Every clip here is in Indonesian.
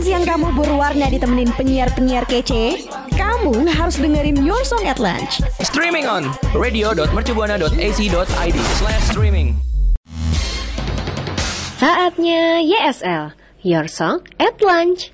Makan siang kamu berwarna ditemenin penyiar-penyiar kece? Kamu harus dengerin Your Song at Lunch. Streaming on radio.mercubuana.ac.id slash streaming. Saatnya YSL, Your Song at Lunch.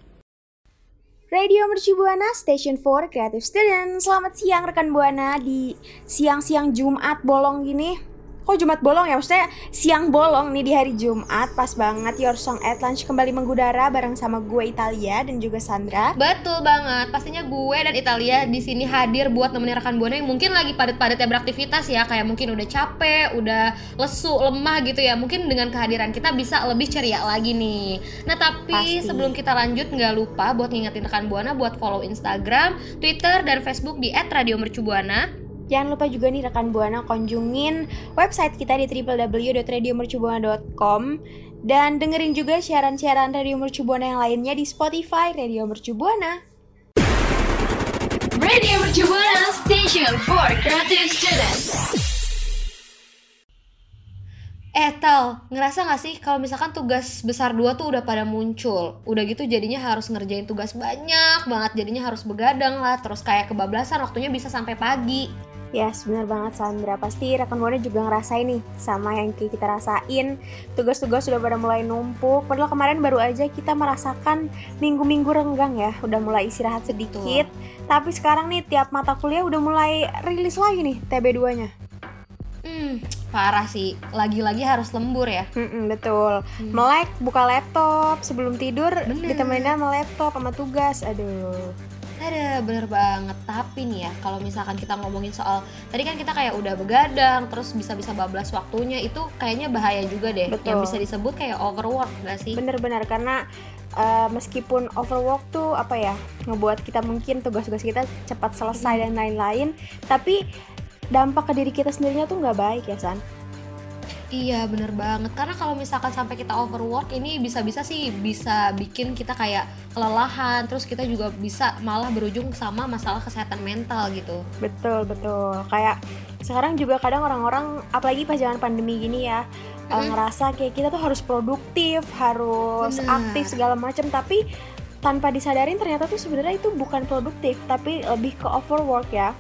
Radio Mercu Buana Station 4 Creative Student Selamat siang rekan Buana di siang-siang Jumat bolong gini Kok Jumat bolong ya? Maksudnya siang bolong nih di hari Jumat Pas banget Your Song at Lunch kembali mengudara bareng sama gue Italia dan juga Sandra Betul banget, pastinya gue dan Italia di sini hadir buat nemenin rekan buana yang mungkin lagi padat-padatnya beraktivitas ya, kayak mungkin udah capek, udah lesu, lemah gitu ya. Mungkin dengan kehadiran kita bisa lebih ceria lagi nih. Nah tapi Pasti. sebelum kita lanjut nggak lupa buat ngingetin rekan buana buat follow Instagram, Twitter dan Facebook di @radiomercubuana. Jangan lupa juga nih rekan Buana kunjungin website kita di www.radiomercubuana.com Dan dengerin juga siaran-siaran Radio Mercu Buana yang lainnya di Spotify Radio Mercu Buana. Radio Mercubuana Station for Creative Students. Eh Tal, ngerasa gak sih kalau misalkan tugas besar dua tuh udah pada muncul? Udah gitu jadinya harus ngerjain tugas banyak banget Jadinya harus begadang lah Terus kayak kebablasan waktunya bisa sampai pagi Ya, benar banget Sandra. Pasti rekan Buana juga ngerasain nih sama yang kita rasain. Tugas-tugas sudah pada mulai numpuk. Padahal kemarin baru aja kita merasakan minggu-minggu renggang ya, udah mulai istirahat sedikit. Tapi sekarang nih tiap mata kuliah udah mulai rilis lagi nih TB2-nya. Hmm, parah sih Lagi-lagi harus lembur ya Mm-mm, betul. Melek, buka laptop sebelum tidur, Bener. ditemenin sama laptop sama tugas. Aduh. Ada bener banget Tapi nih ya kalau misalkan kita ngomongin soal Tadi kan kita kayak udah begadang Terus bisa-bisa bablas waktunya Itu kayaknya bahaya juga deh Betul. Yang bisa disebut kayak overwork gak sih? Bener-bener karena uh, meskipun overwork tuh apa ya ngebuat kita mungkin tugas-tugas kita cepat selesai dan lain-lain, tapi dampak ke diri kita sendirinya tuh nggak baik ya San. Iya bener banget karena kalau misalkan sampai kita overwork ini bisa-bisa sih bisa bikin kita kayak kelelahan terus kita juga bisa malah berujung sama masalah kesehatan mental gitu. Betul betul. Kayak sekarang juga kadang orang-orang apalagi pas zaman pandemi gini ya uh, Mm-mm. ngerasa kayak kita tuh harus produktif, harus Bener. aktif segala macam, tapi tanpa disadarin ternyata tuh sebenarnya itu bukan produktif, tapi lebih ke overwork ya.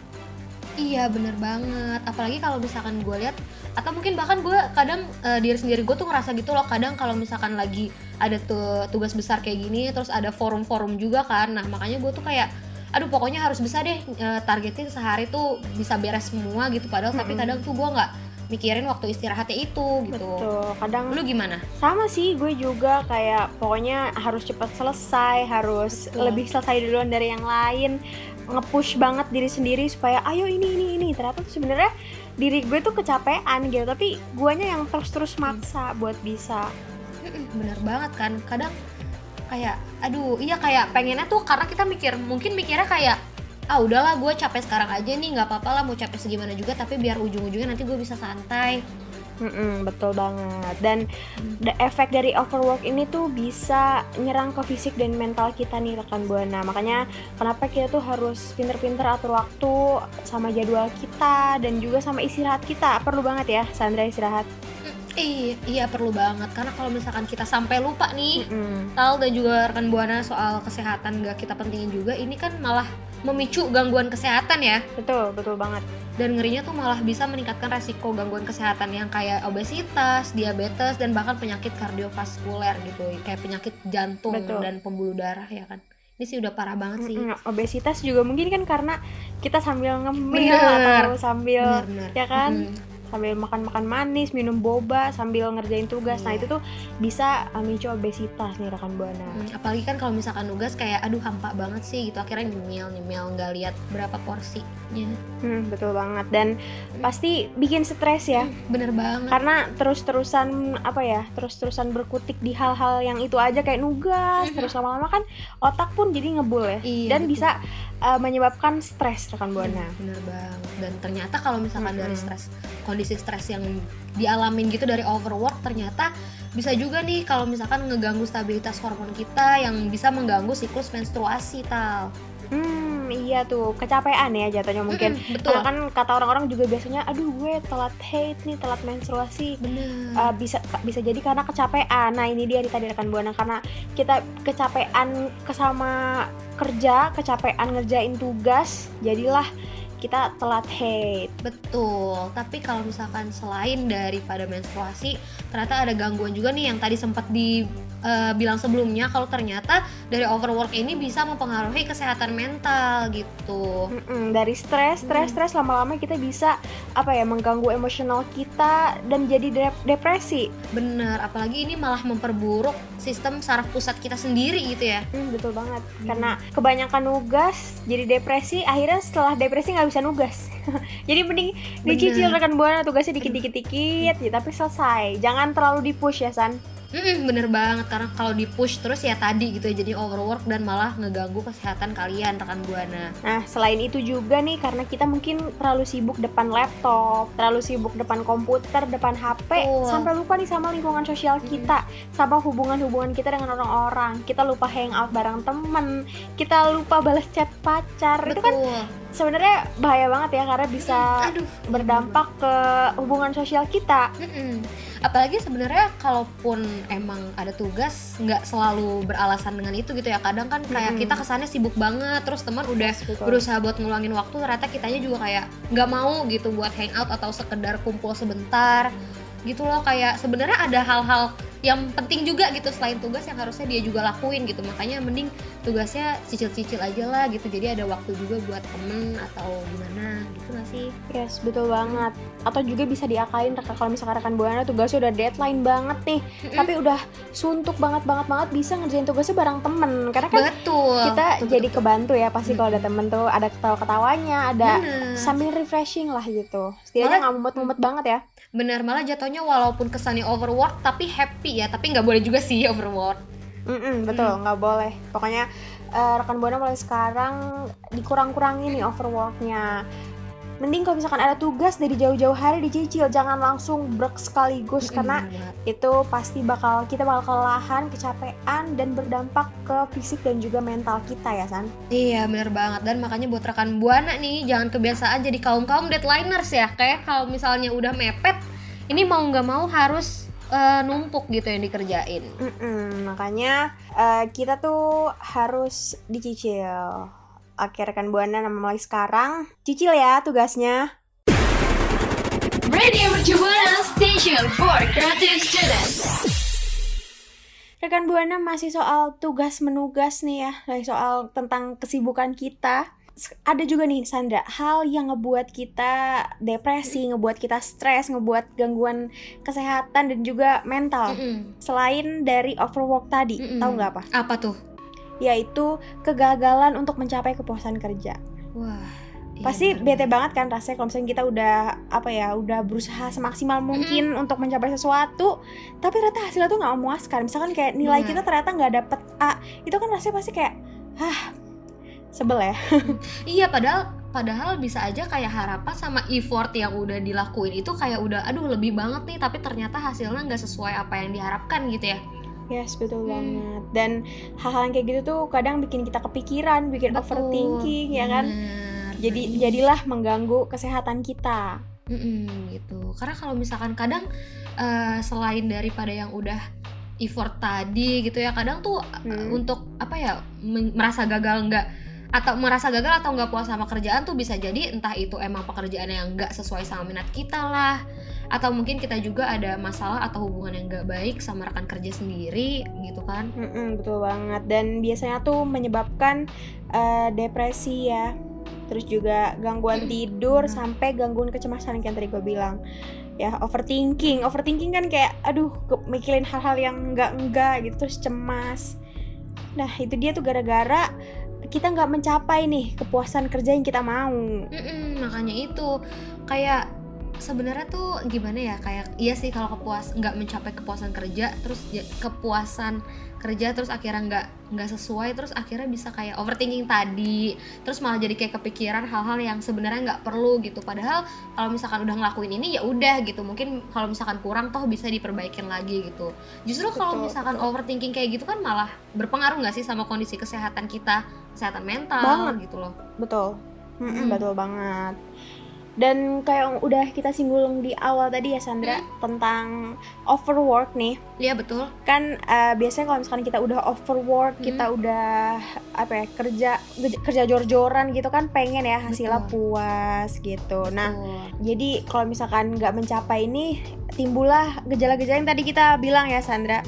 Iya bener banget apalagi kalau misalkan gue lihat atau mungkin bahkan gue kadang eh, diri sendiri gue tuh ngerasa gitu loh kadang kalau misalkan lagi ada tuh tugas besar kayak gini terus ada forum-forum juga kan nah makanya gue tuh kayak aduh pokoknya harus bisa deh eh, targetin sehari tuh bisa beres semua gitu padahal tapi Mm-mm. kadang tuh gue nggak mikirin waktu istirahatnya itu gitu Betul. Kadang lu gimana sama sih gue juga kayak pokoknya harus cepat selesai harus Betul. lebih selesai duluan dari yang lain nge-push banget diri sendiri supaya ayo ini ini ini. Ternyata tuh sebenarnya diri gue tuh kecapean gitu tapi guanya yang terus-terus maksa buat bisa. Bener banget kan. Kadang kayak aduh iya kayak pengennya tuh karena kita mikir mungkin mikirnya kayak ah udahlah gue capek sekarang aja nih nggak apa-apa lah mau capek segimana juga tapi biar ujung-ujungnya nanti gue bisa santai Mm-mm, betul banget. Dan the efek dari overwork ini tuh bisa nyerang ke fisik dan mental kita nih rekan buana. Makanya kenapa kita tuh harus pinter-pinter atur waktu sama jadwal kita dan juga sama istirahat kita. Perlu banget ya Sandra istirahat Iya, iya perlu banget karena kalau misalkan kita sampai lupa nih Mm-mm. Tal dan juga rekan buana soal kesehatan gak kita pentingin juga ini kan malah memicu gangguan kesehatan ya betul betul banget dan ngerinya tuh malah bisa meningkatkan resiko gangguan kesehatan yang kayak obesitas, diabetes dan bahkan penyakit kardiovaskuler gitu kayak penyakit jantung Betul. dan pembuluh darah ya kan ini sih udah parah banget sih Mm-mm, obesitas juga mungkin kan karena kita sambil ngemil Bener. atau sambil bener-bener ya kan Mm. Sambil makan-makan manis minum boba sambil ngerjain tugas. Nah Iya. itu tuh bisa uh, memicu obesitas nih rekan buana. Hmm, apalagi kan kalau misalkan nugas kayak aduh hampa banget sih gitu akhirnya nyemil nyemil nggak lihat berapa porsinya. Hmm, betul banget. Dan pasti bikin stres ya. Bener banget. Karena terus-terusan apa ya terus-terusan berkutik di hal-hal yang itu aja kayak nugas terus lama-lama kan otak pun jadi ngebul ya. Iya, dan betul. bisa uh, menyebabkan stres rekan buana. Bener banget. Dan ternyata kalau misalkan Mm-mm. dari stres kondisi stres yang dialamin gitu dari overwork ternyata bisa juga nih kalau misalkan ngeganggu stabilitas hormon kita yang bisa mengganggu siklus menstruasi tal Hmm, iya tuh kecapean ya jatuhnya mungkin. Mm-mm, betul. Karena kan kata orang-orang juga biasanya, aduh gue telat haid nih, telat menstruasi. bener Uh, bisa bisa jadi karena kecapean. Nah ini dia tadi rekan buana karena kita kecapean kesama kerja, kecapean ngerjain tugas, jadilah kita telat haid. Betul, tapi kalau misalkan selain daripada menstruasi, ternyata ada gangguan juga nih yang tadi sempat dibilang sebelumnya kalau ternyata dari overwork ini bisa mempengaruhi kesehatan mental gitu. Mm-mm, dari stres, stres, Hmm. stres lama-lama kita bisa apa ya mengganggu emosional kita dan jadi dep- depresi. Bener, apalagi ini malah memperburuk sistem saraf pusat kita sendiri gitu ya. Hmm, betul banget. Karena kebanyakan nugas jadi depresi, akhirnya setelah depresi nggak bisa nugas. jadi mending dicicil rekan buana tugasnya dikit-dikit-dikit, ya, tapi selesai. Jangan terlalu dipush ya San. Mm-mm, bener banget karena kalau di push terus ya tadi gitu ya jadi overwork dan malah ngeganggu kesehatan kalian rekan buana. Nah, selain itu juga nih karena kita mungkin terlalu sibuk depan laptop, terlalu sibuk depan komputer, depan HP, Betul. sampai lupa nih sama lingkungan sosial kita, sama hubungan-hubungan kita dengan orang-orang. Kita lupa hangout bareng temen, kita lupa balas chat pacar. Itu kan Betul. sebenarnya bahaya banget ya karena bisa Aduh, berdampak ke hubungan sosial kita. Mm-mm. Apalagi sebenarnya kalaupun emang ada tugas nggak selalu beralasan dengan itu gitu ya. Kadang kan kayak Mm-mm. kita kesannya sibuk banget, terus teman udah Betul. berusaha buat ngeluangin waktu, ternyata kitanya juga kayak nggak mau gitu buat hangout atau sekedar kumpul sebentar gitu loh kayak sebenarnya ada hal-hal yang penting juga gitu selain tugas yang harusnya dia juga lakuin gitu makanya mending tugasnya cicil-cicil aja lah gitu jadi ada waktu juga buat temen atau gimana gitu gak sih Yes, betul banget. Atau juga bisa diakalin rekan kalau misalkan rekan buana tugasnya udah deadline banget nih, Mm-mm. tapi udah suntuk banget banget banget bisa ngerjain tugasnya bareng temen. Karena kan betul kita Betul, jadi betul. kebantu ya pasti kalau ada temen tuh ada ketawa-ketawanya, ada Bener. sambil refreshing lah gitu. Setidaknya nggak mumet-mumet banget ya. bener malah jatuhnya walaupun kesannya overwork tapi happy ya tapi nggak boleh juga sih overwork Mm-mm, betul, nggak boleh. Pokoknya eh, rekan buana mulai sekarang dikurang-kurangin nih overworknya. Mending kalau misalkan ada tugas dari jauh-jauh hari dicicil, jangan langsung brek sekaligus karena Mm-mm, banget. itu pasti bakal kita bakal kelelahan, kecapean dan berdampak ke fisik dan juga mental kita ya San. Iya bener banget dan makanya buat rekan buana nih jangan kebiasaan jadi kaum kaum deadliners ya kayak kalau misalnya udah mepet ini mau nggak mau harus eh, numpuk gitu yang dikerjain. Mm-mm, makanya eh, kita tuh harus dicicil. Oke rekan buana nama mulai sekarang cicil ya tugasnya. Radio Mercubuana Station for Creative Students. Rekan buana masih soal tugas menugas nih ya, lagi soal tentang kesibukan kita. Ada juga nih Sandra, hal yang ngebuat kita depresi, ngebuat kita stres, ngebuat gangguan kesehatan dan juga mental. Mm-mm. Selain dari overwork tadi, Mm-mm. tahu nggak apa? Apa tuh? Yaitu kegagalan untuk mencapai kepuasan kerja. Wah. iya Pasti bener bete banget. kan rasanya kalau misalnya kita udah apa ya, udah berusaha semaksimal mungkin untuk mencapai sesuatu, tapi ternyata hasilnya tuh nggak memuaskan. Misalkan kayak nilai Benar. kita ternyata nggak dapet A, itu kan rasanya pasti kayak, hah, sebel ya. Iya padahal padahal bisa aja kayak harapan sama effort yang udah dilakuin itu kayak udah aduh lebih banget nih tapi ternyata hasilnya nggak sesuai apa yang diharapkan gitu ya. Yes, betul Hmm. banget. Dan hal-hal yang kayak gitu tuh kadang bikin kita kepikiran, bikin Betul. overthinking, ya kan? Bener. Jadi jadilah mengganggu kesehatan kita. Mm-mm, gitu karena kalau misalkan kadang eh, selain daripada yang udah effort tadi gitu ya kadang tuh eh, Hmm. untuk apa ya merasa gagal nggak atau merasa gagal atau nggak puas sama kerjaan tuh bisa jadi entah itu emang pekerjaan yang nggak sesuai sama minat kita lah atau mungkin kita juga ada masalah atau hubungan yang nggak baik sama rekan kerja sendiri gitu kan Mm-mm, betul banget. Dan biasanya tuh menyebabkan eh, depresi ya. Terus juga gangguan tidur benar. sampai gangguan kecemasan yang tadi gue bilang. Ya, overthinking. Overthinking kan kayak aduh, mikirin hal-hal yang enggak-enggak gitu terus cemas. Nah, itu dia tuh gara-gara kita nggak mencapai nih kepuasan kerja yang kita mau. Mm-mm, makanya itu kayak sebenarnya tuh gimana ya kayak iya sih kalau kepuas nggak mencapai kepuasan kerja terus ya- kepuasan kerja terus akhirnya nggak nggak sesuai terus akhirnya bisa kayak overthinking tadi terus malah jadi kayak kepikiran hal-hal yang sebenarnya nggak perlu gitu padahal kalau misalkan udah ngelakuin ini ya udah gitu mungkin kalau misalkan kurang toh bisa diperbaikin lagi gitu justru kalau misalkan betul. overthinking kayak gitu kan malah berpengaruh nggak sih sama kondisi kesehatan kita kesehatan mental Banget. gitu loh Betul. Mm-mm, Hmm. Betul banget. Dan kayak yang udah kita singgung di awal tadi ya Sandra tentang overwork nih. iya betul Kan eh, biasanya kalau misalkan kita udah overwork, Hmm. kita udah apa ya kerja kerja jor-joran gitu kan pengen ya hasilnya Betul. puas gitu. Nah, Betul. jadi kalau misalkan nggak mencapai ini timbullah gejala-gejala yang tadi kita bilang ya Sandra.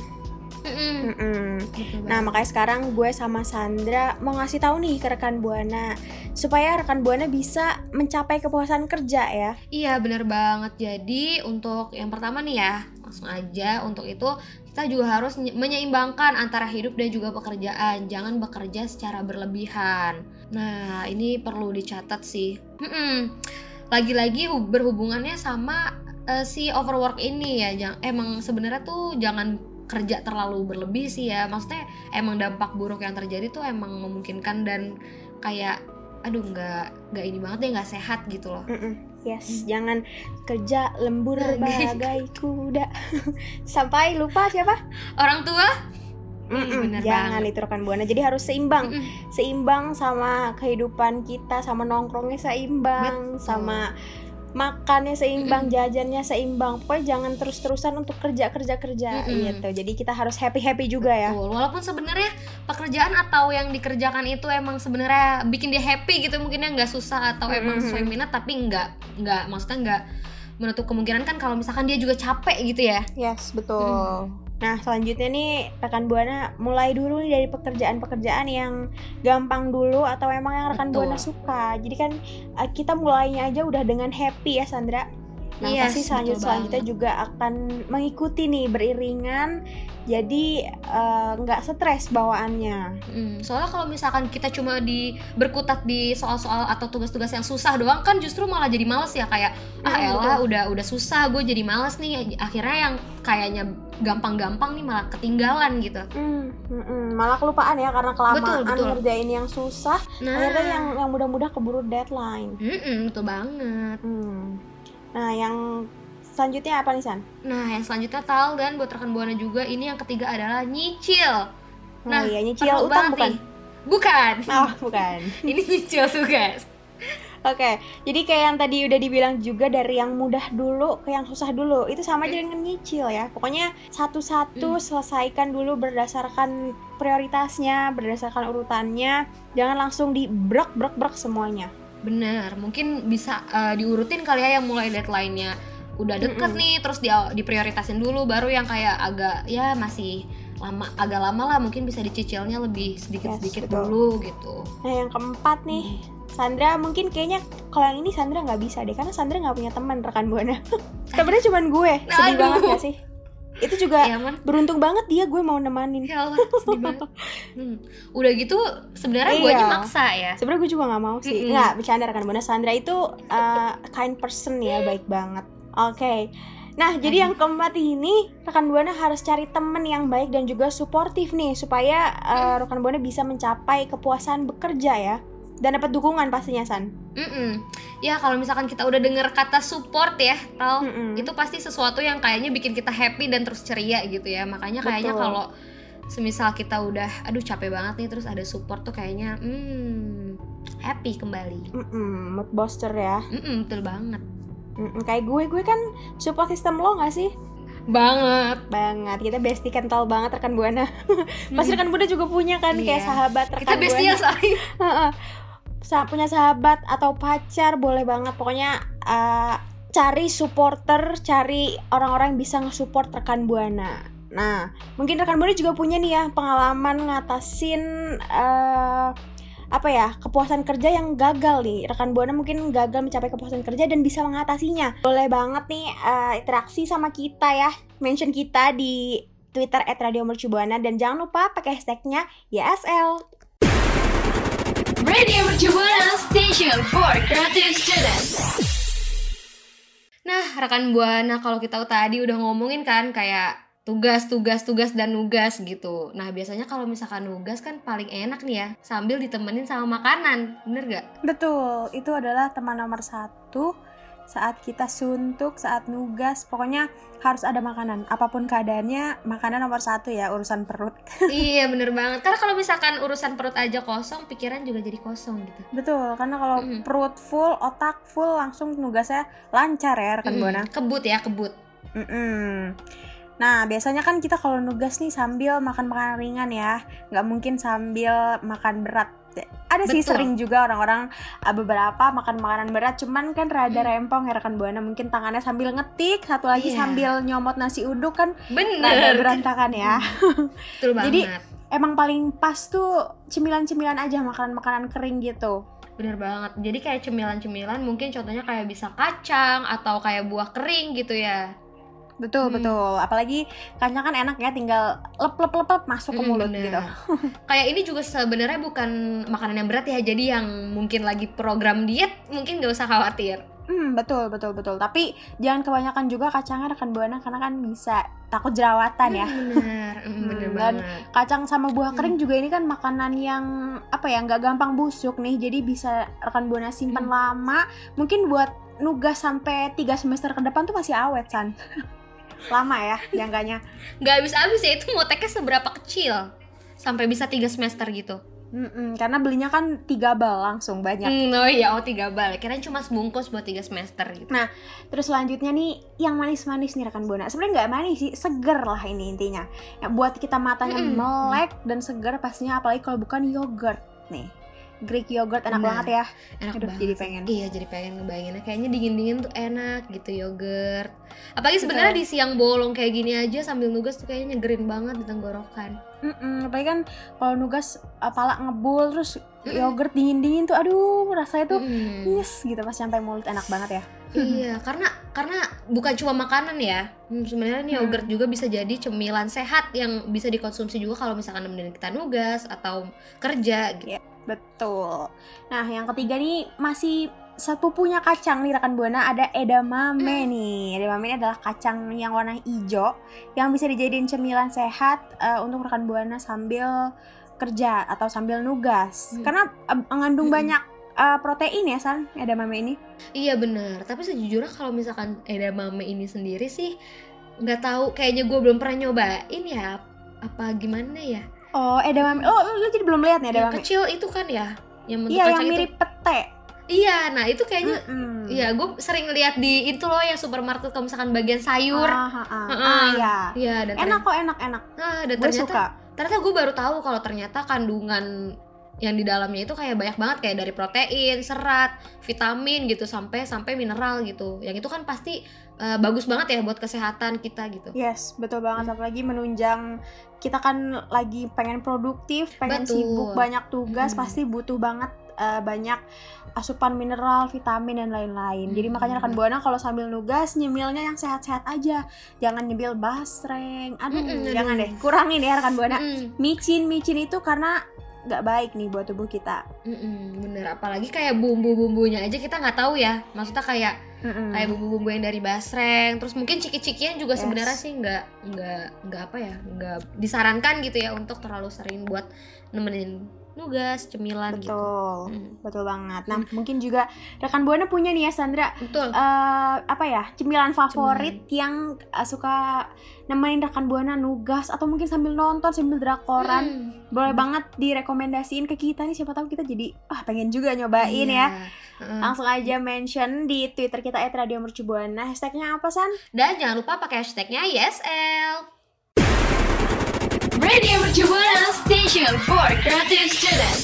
Mm-mm. Betul Nah, makanya sekarang gue sama Sandra mau ngasih tahu nih ke rekan Buana supaya rekan Buana bisa mencapai kepuasan kerja ya. Iya bener banget. Jadi untuk yang pertama nih ya Langsung aja untuk itu Kita juga harus nye- menyeimbangkan antara hidup dan juga pekerjaan. Jangan bekerja secara berlebihan. Nah ini perlu dicatat sih. Lagi-lagi hu- berhubungannya sama eh, si overwork ini ya. Jang- Emang sebenarnya tuh jangan kerja terlalu berlebih sih ya Maksudnya emang dampak buruk yang terjadi tuh emang memungkinkan dan kayak aduh nggak nggak ini banget deh nggak sehat gitu loh Mm-mm. Yes, jangan kerja lembur Bagai- kuda sampai lupa siapa? orang tua bener jangan banget. itu rekan Buana. Jadi harus seimbang, Mm-mm. seimbang sama kehidupan kita, sama nongkrongnya seimbang, Betul. sama makannya seimbang, jajannya seimbang. Pokoknya jangan terus-terusan untuk kerja kerja kerja Mm-mm. gitu. Jadi kita harus happy happy juga ya. Betul. Walaupun sebenarnya pekerjaan atau yang dikerjakan itu emang sebenarnya bikin dia happy gitu mungkinnya nggak susah atau emang sesuai minat tapi nggak nggak maksudnya nggak menutup kemungkinan kan kalau misalkan dia juga capek gitu ya. Yes, betul. Nah, selanjutnya nih rekan Buana mulai dulu nih dari pekerjaan-pekerjaan yang gampang dulu atau emang yang rekan Betul. Buana suka. Jadi kan eh, kita mulainya aja udah dengan happy ya Sandra. Nah, Yes, pasti selanjut betul selanjutnya banget. juga akan mengikuti nih beriringan. Jadi eh, nggak stres bawaannya. Mm, soalnya kalau misalkan kita cuma di berkutat di soal-soal atau tugas-tugas yang susah doang kan justru malah jadi males ya kayak ah Mm, elah udah udah susah gue jadi males nih akhirnya yang kayaknya gampang-gampang nih malah ketinggalan gitu. Hmm, mm-mm. malah kelupaan ya karena kelamaan Betul, betul. ngerjain yang susah. Nah, Akhirnya yang yang mudah-mudah keburu deadline. Mm-mm, betul banget. Hmm. Nah, yang selanjutnya apa nih San? Nah, yang selanjutnya Tal dan buat rekan Buana juga ini yang ketiga adalah nyicil. Nah, Nah, iya nyicil utang bukan? nih. Bukan. Oh, bukan. ini nyicil tuh, guys. Oke, jadi kayak yang tadi udah dibilang juga dari yang mudah dulu ke yang susah dulu, itu sama aja dengan nyicil ya. Pokoknya satu-satu Hmm. selesaikan dulu berdasarkan prioritasnya, berdasarkan urutannya. Jangan langsung di brek brek brek semuanya. Bener, mungkin bisa eh, diurutin kali ya yang mulai deadline-nya udah deket Mm-mm. nih, terus di diprioritasin dulu, baru yang kayak agak ya masih lama agak lama lah mungkin bisa dicicilnya lebih Yes, sedikit-sedikit betul. dulu gitu. Nah, yang keempat nih, Sandra mungkin kayaknya kalau yang ini Sandra nggak bisa deh, karena Sandra nggak punya teman rekan buana. Temennya cuma gue, sedih Aduh. banget gak sih? Itu juga Ya beruntung banget dia gue mau nemanin. Ya Allah, sedih banget. Hmm. Udah gitu sebenarnya gue Iya. maksa ya. Sebenarnya gue juga nggak mau sih. Mm-mm. Nggak bercanda rekan buana. Sandra itu uh, kind person ya, baik banget. Oke. Nah, jadi yang keempat ini rekan buana harus cari temen yang baik dan juga suportif nih supaya uh, rekan buana bisa mencapai kepuasan bekerja ya dan dapat dukungan pastinya San. Mm-mm. Ya kalau misalkan kita udah denger kata support ya, Tal, Mm-mm. itu pasti sesuatu yang kayaknya bikin kita happy dan terus ceria gitu ya. Makanya kayaknya kalau semisal kita udah aduh capek banget nih terus ada support tuh kayaknya hmm happy kembali. Mm-mm, mood booster ya. Mm-mm, betul banget. Mm-mm, kayak gue, gue kan support system lo gak sih? Banget. Banget. Kita bestie kental banget rekan buana. Pasti rekan buana juga punya kan kayak Iya. sahabat rekan Kita bestie buana. Sa- punya sahabat atau pacar boleh banget. Pokoknya uh, cari supporter cari orang-orang yang bisa nge-support rekan buana. Nah mungkin rekan buana juga punya nih ya pengalaman ngatasin uh, apa ya kepuasan kerja yang gagal nih. Rekan buana mungkin gagal mencapai kepuasan kerja dan bisa mengatasinya. Boleh banget nih uh, interaksi sama kita ya. Mention kita di Twitter @radiomercubuana dan jangan lupa pakai hashtagnya YSL Radio Mercubuana Station for Creative Students. Nah, rekan Buana kalau kita tadi udah ngomongin kan kayak tugas, tugas, tugas dan nugas gitu. Nah, biasanya kalau misalkan nugas kan paling enak nih ya, sambil ditemenin sama makanan. Bener gak? Betul, itu adalah teman nomor satu saat kita suntuk, saat nugas, pokoknya harus ada makanan. Apa pun keadaannya, makanan nomor satu ya urusan perut. iya bener banget karena kalau misalkan urusan perut aja kosong pikiran juga jadi kosong gitu Betul, karena kalau Mm-mm. perut full, otak full, langsung nugasnya lancar ya rekan Mm-mm. buana. kebut ya kebut Mm-mm. Nah, biasanya kan kita kalau nugas nih sambil makan makanan ringan ya, nggak mungkin sambil makan berat. Ada sih Betul. sering juga orang-orang uh, beberapa makan makanan berat, cuman kan rada Hmm. rempong ya rekan buana. Mungkin tangannya sambil ngetik, satu lagi Iya. sambil nyomot nasi uduk kan rada bener berantakan ya. betul banget Jadi, Emang paling pas tuh cemilan-cemilan aja makanan-makanan kering gitu. bener banget jadi kayak cemilan-cemilan mungkin contohnya kayak bisa kacang atau kayak buah kering gitu ya Betul Hmm. betul. Apalagi kacang kan enak ya, tinggal lep lep lep, lep masuk ke Mm, mulut bener. gitu. kayak ini juga sebenarnya bukan makanan yang berat ya jadi yang mungkin lagi program diet mungkin gak usah khawatir Hmm, betul betul betul. Tapi jangan kebanyakan juga kacangnya rekan buana karena kan bisa takut jerawatan ya. Hmm, bener Hmm, bener Hmm, dan banget Kacang sama buah kering juga ini kan makanan yang apa ya nggak gampang busuk nih. Jadi bisa rekan buana simpan Hmm. lama. Mungkin buat nugas sampai 3 semester ke depan tuh masih awet san. lama ya jangkanya. nggak habis-habis ya itu moteknya seberapa kecil sampai bisa tiga semester gitu Mm-mm, karena belinya kan tiga bal langsung banyak. Hmm, oh iya oh tiga bal kirain cuma sebungkus buat tiga semester gitu Nah, Terus selanjutnya nih yang manis-manis nih rekan buana. Sebenarnya nggak manis sih, seger lah ini intinya. Ya, buat kita matanya Mm-mm. melek dan seger pastinya apalagi kalau bukan yogurt nih. Greek yogurt enak Benar. banget ya. enak Aduh, banget jadi pengen. iya jadi pengen ngebayanginnya kayaknya dingin dingin tuh enak gitu yogurt apalagi sebenarnya di siang bolong kayak gini aja sambil nugas tuh kayaknya nyegerin banget di tenggorokan Mm-mm, apalagi kan kalau nugas uh, pala ngebul terus yogurt dingin-dingin tuh aduh rasanya tuh Mm-mm. yes gitu pas sampai mulut enak banget ya. iya karena karena bukan cuma makanan ya Hmm, sebenarnya nih Hmm. yogurt juga bisa jadi cemilan sehat yang bisa dikonsumsi juga kalau misalkan nemenin kita nugas atau kerja gitu Betul. Nah, yang ketiga nih masih sepupunya kacang nih rekan buana ada edamame Hmm. nih. Edamame ini adalah kacang yang warna hijau yang bisa dijadiin cemilan sehat eh, untuk rekan buana sambil kerja atau sambil nugas. Hmm. Karena eh, mengandung Mm-mm. banyak eh, protein ya San edamame ini. Iya bener, tapi sejujurnya kalau misalkan edamame ini sendiri sih nggak tahu, kayaknya gue belum pernah nyobain ya. Apa gimana ya? Oh, edamame. Oh, lu, lu jadi belum lihat nih Yang edamame. kecil itu kan ya, yang bentuk Iya, yang kacang itu. mirip pete. Iya, nah itu kayaknya, Mm-mm. iya gue sering lihat di itu loh yang supermarket kalau misalkan bagian sayur. Ah, ah, ah. Heeh. Ah, iya. Iya, dan Enak kok, enak, enak. ternyata, nah, dan Gue ternyata, suka. ternyata gue baru tahu kalau ternyata kandungan yang di dalamnya itu kayak banyak banget kayak dari protein, serat, vitamin gitu sampai sampai mineral gitu. Yang itu kan pasti eh, bagus banget ya buat kesehatan kita gitu. Yes, betul banget. Apalagi menunjang kita kan lagi pengen produktif, pengen Betul. sibuk, banyak tugas, Mm-mm. pasti butuh banget eh, banyak asupan mineral, vitamin dan lain-lain. Jadi makanya rekan buana kalau sambil nugas nyemilnya yang sehat-sehat aja, jangan nyemil basreng. Aduh, Mm-mm, jangan deh, kurangin ya rekan buana. Mm-mm. Micin, micin itu karena nggak baik nih buat tubuh kita. Mm-mm, bener apalagi kayak bumbu-bumbunya aja kita nggak tahu ya maksudnya kayak Mm-mm. kayak bumbu-bumbu yang dari basreng terus mungkin ciki-cikian juga Yes. sebenarnya sih nggak nggak nggak apa ya nggak disarankan gitu ya untuk terlalu sering buat nemenin nugas cemilan gitu. Betul, Mm, betul banget. Nah, mungkin juga rekan buana punya nih ya Sandra. Betul. Eh apa ya cemilan favorit yang eh, suka nemenin rekan buana nugas atau mungkin sambil nonton sambil drakoran. Mm, boleh banget direkomendasiin ke kita nih siapa tahu kita jadi ah pengen juga nyobain iya. ya. Heeh. langsung aja mention di twitter kita @radiomercubuana hashtagnya apa san? Dan jangan lupa pakai hashtagnya YesL Radio Mercubuana Station for Creative Students.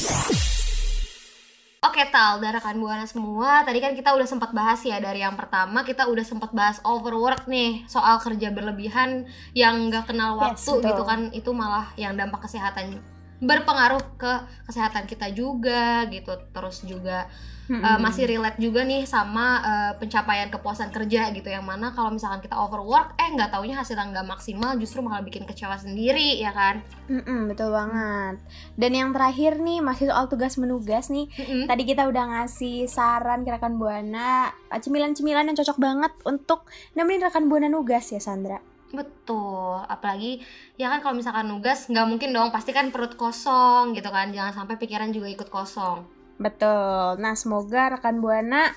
Oke Tal, dan rekan buana semua, tadi kan kita udah sempat bahas ya dari yang pertama kita udah sempat bahas overwork nih soal kerja berlebihan yang nggak kenal Yes, waktu betul. gitu kan itu malah yang dampak kesehatan berpengaruh ke kesehatan kita juga gitu. Terus juga uh, masih relate juga nih sama uh, pencapaian kepuasan kerja gitu. Yang mana kalau misalkan kita overwork eh nggak taunya hasilnya nggak maksimal justru malah bikin kecewa sendiri ya kan? Mm-mm, betul banget. Dan yang terakhir nih masih soal tugas menugas nih. Mm-mm. Tadi kita udah ngasih saran ke rekan Buana eh, cemilan-cemilan yang cocok banget untuk nemenin rekan Buana nugas ya Sandra. Betul, apalagi ya kan kalau misalkan nugas nggak mungkin dong, pasti kan perut kosong gitu kan, jangan sampai pikiran juga ikut kosong. Betul. Nah, semoga rekan Buana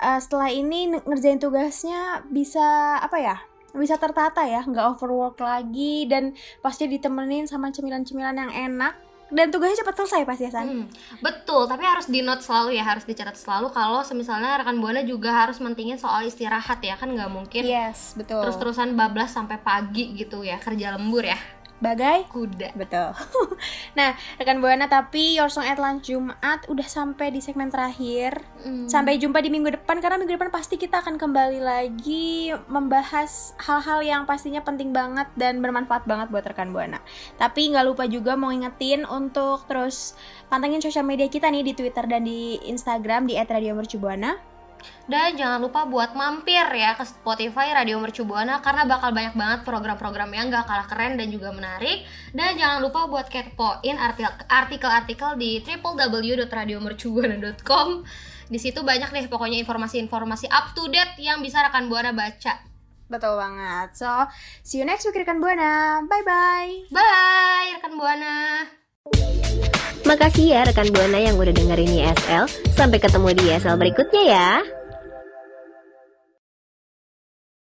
eh, setelah ini ngerjain tugasnya bisa apa ya bisa tertata ya nggak overwork lagi dan pasti ditemenin sama cemilan-cemilan yang enak dan tugasnya cepat selesai pasti ya San? Hmm, betul, tapi harus di note selalu ya, harus dicatat selalu kalau semisalnya rekan buana juga harus mentingin soal istirahat ya, kan nggak mungkin yes betul. terus-terusan bablas sampai pagi gitu ya, kerja lembur ya, bagai kuda. Betul. nah, rekan Buana tapi Your Song at Lunch Jumat udah sampai di segmen terakhir. Hmm. Sampai jumpa di minggu depan karena minggu depan pasti kita akan kembali lagi membahas hal-hal yang pastinya penting banget dan bermanfaat banget buat rekan Buana. Tapi nggak lupa juga mau ingetin untuk terus pantengin sosial media kita nih di Twitter dan di Instagram di @radiomercubuana. Dan jangan lupa buat mampir ya ke Spotify Radio Mercu Buana karena bakal banyak banget program-program yang gak kalah keren dan juga menarik. Dan jangan lupa buat kepoin arti- artikel-artikel di www.radiomercubuana.com. Di situ banyak deh pokoknya informasi-informasi up to date yang bisa rekan Buana baca. Betul banget. So, see you next week rekan Buana. Bye bye. Bye rekan Buana. Makasih ya rekan Buana yang udah dengerin ISL. Sampai ketemu di ISL berikutnya ya.